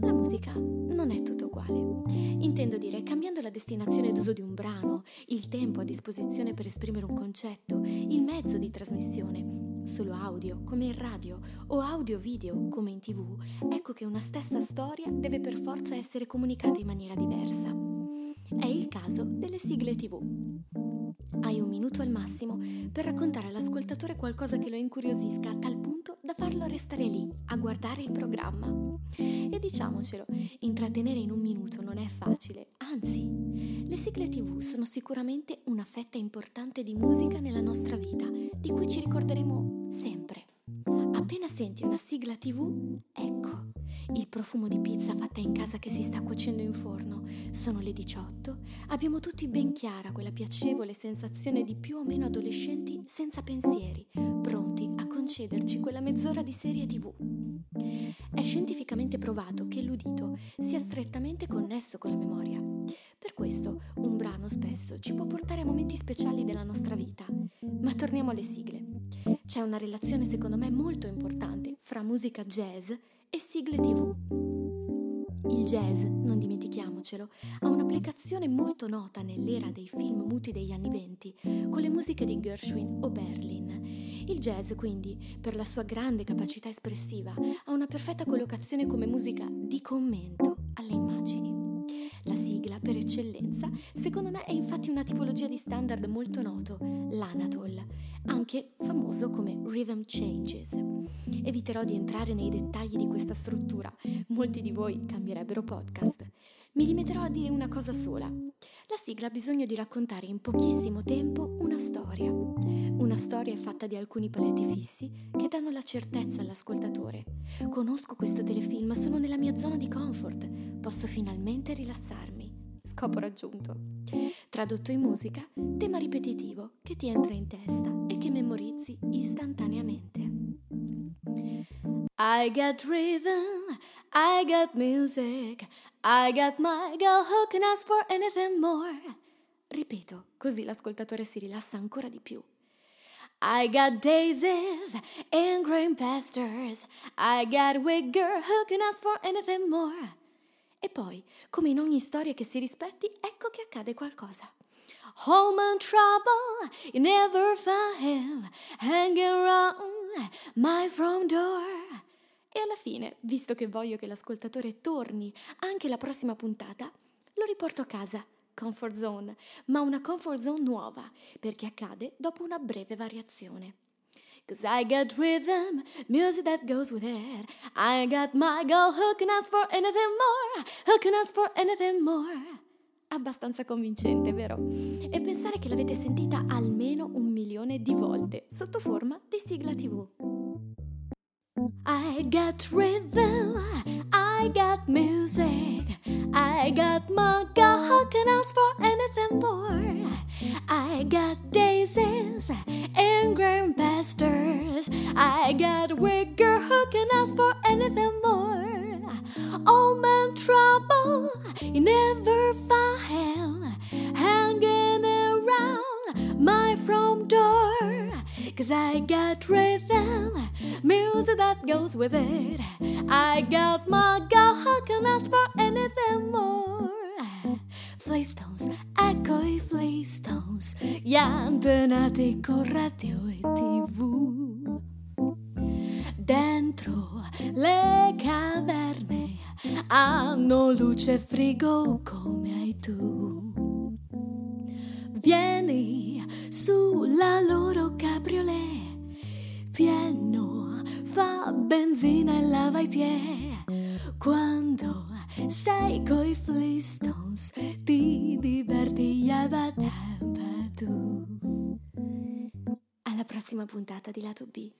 la musica non è tutto uguale. Intendo dire, cambiando la destinazione d'uso di un brano, il tempo a disposizione per esprimere un concetto, il mezzo di trasmissione, solo audio come in radio o audio-video come in tv, ecco che una stessa storia deve per forza essere comunicata in maniera diversa. È il caso delle sigle tv. Hai un minuto al massimo per raccontare all'ascoltatore qualcosa che lo incuriosisca a tal punto da farlo restare lì a guardare il programma. E diciamocelo, intrattenere in un minuto non è facile, anzi, le sigle tv sono sicuramente una fetta importante di musica nella nostra vita, di cui ci ricorderemo sempre. Appena senti una sigla tv, ecco, il profumo di pizza fatta in casa che si sta cuocendo in forno. Sono le 18, abbiamo tutti ben chiara quella piacevole sensazione di più o meno adolescenti senza pensieri, pronti a concederci quella mezz'ora di serie tv. È scientificamente provato che l'udito sia strettamente connesso con la memoria. Per questo un brano spesso ci può portare a momenti speciali della nostra vita. Ma torniamo alle sigle. C'è una relazione secondo me molto importante fra musica jazz e sigle tv. Il jazz, non dimentichiamocelo, ha un'applicazione molto nota nell'era dei film muti degli anni venti, con le musiche di Gershwin o Berlin. Il jazz, quindi, per la sua grande capacità espressiva, ha una perfetta collocazione come musica di commento alle immagini. La sigla, per eccellenza, secondo me una tipologia di standard molto noto, l'Anatol, anche famoso come Rhythm Changes. Eviterò di entrare nei dettagli di questa struttura, molti di voi cambierebbero podcast. Mi limiterò a dire una cosa sola. La sigla ha bisogno di raccontare in pochissimo tempo una storia. Una storia fatta di alcuni paletti fissi che danno la certezza all'ascoltatore. Conosco questo telefilm, sono nella mia zona di comfort, posso finalmente rilassarmi. Scopo raggiunto. Tradotto in musica, tema ripetitivo che ti entra in testa e che memorizzi istantaneamente. I got rhythm, I got music, I got my girl who can ask for anything more. Ripeto, così l'ascoltatore si rilassa ancora di più. I got daisies and green pastures. I got wig girl who can ask for anything more. E poi, come in ogni storia che si rispetti, ecco che accade qualcosa. Home and trouble, you never find him hanging around my front door. E alla fine, visto che voglio che l'ascoltatore torni anche la prossima puntata, lo riporto a casa, comfort zone, ma una comfort zone nuova, perché accade dopo una breve variazione. Cause I got rhythm, music that goes with it. I got my girl who can ask for anything more, who can ask for anything more. Abbastanza convincente, vero? E pensare che l'avete sentita almeno un milione di volte sotto forma di sigla TV. I got rhythm, I got music, I got my girl who can ask for anything more. I got daisies and green pastures. I got girl who can ask for anything more. Old man trouble, you never find hanging around my front door. Cause I got rhythm, music that goes with it. I got my girl who can ask for anything more. Playstones, ecco i Playstones, gli antenati con radio e tv. Dentro le caverne hanno luce e frigo come hai tu. Vieni sulla loro cabriolet, pieno, fa benzina e lava i piedi. Quando sei coi Flintstones ti diverti tu. Alla prossima puntata di Lato B.